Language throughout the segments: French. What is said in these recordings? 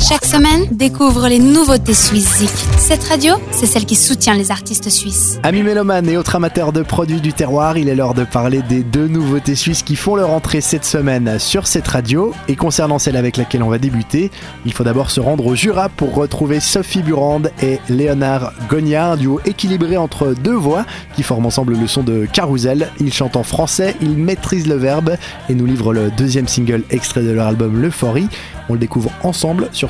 Chaque semaine, découvre les nouveautés suisses Cette radio, c'est celle qui soutient les artistes suisses. Amis mélomanes et autres amateurs de produits du terroir, il est l'heure de parler des deux nouveautés suisses qui font leur entrée cette semaine sur cette radio. Et concernant celle avec laquelle on va débuter, il faut d'abord se rendre au Jura pour retrouver Sophie Burand et Léonard Gognard, duo équilibré entre deux voix qui forment ensemble le son de Carousel. Ils chantent en français, ils maîtrisent le verbe et nous livrent le deuxième single extrait de leur album L'Euphorie. On le découvre ensemble sur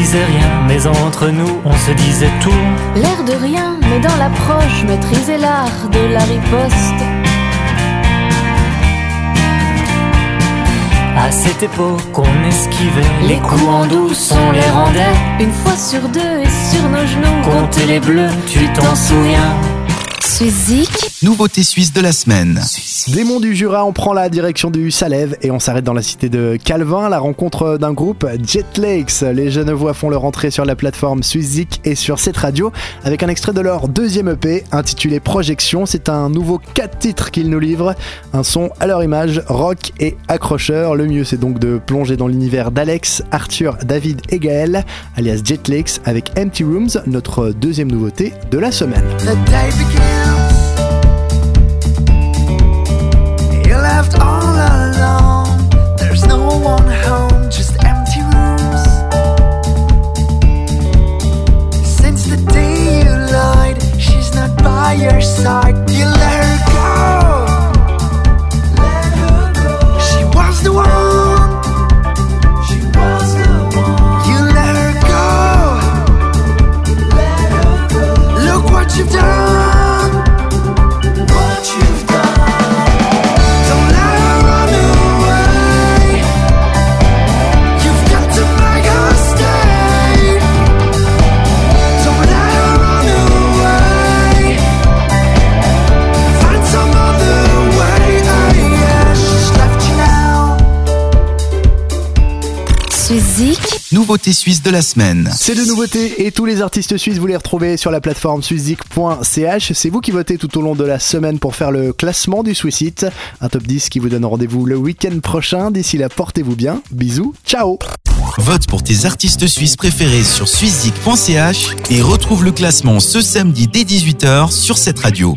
disait rien, mais entre nous on se disait tout. L'air de rien, mais dans l'approche, maîtriser l'art de la riposte. À cette époque, on esquivait les coups en douce, on les rendait. Une fois sur deux et sur nos genoux, compter les bleus, tu t'en souviens. Nouveauté suisse de la semaine. Des monts du Jura, on prend la direction du Salève et on s'arrête dans la cité de Calvin, la rencontre d'un groupe Jet Lakes. Les Genevois font leur entrée sur la plateforme Suizik et sur cette radio avec un extrait de leur deuxième EP intitulé Projection. C'est un nouveau 4 titres qu'ils nous livrent, un son à leur image, rock et accrocheur. Le mieux c'est donc de plonger dans l'univers d'Alex, Arthur, David et Gaël, alias Jet Lakes avec Empty Rooms, notre deuxième nouveauté de la semaine. left all alone. There's no one home, just empty rooms. Since the day you lied, she's not by your side. You let her go. Let her go. She was the one. you've done Nouveauté suisse de la semaine. C'est de nouveautés et tous les artistes suisses, vous les retrouvez sur la plateforme suizik.ch. C'est vous qui votez tout au long de la semaine pour faire le classement du Suicide. Un top 10 qui vous donne rendez-vous le week-end prochain. D'ici là, portez-vous bien. Bisous. Ciao. Vote pour tes artistes suisses préférés sur suizik.ch et retrouve le classement ce samedi dès 18h sur cette radio.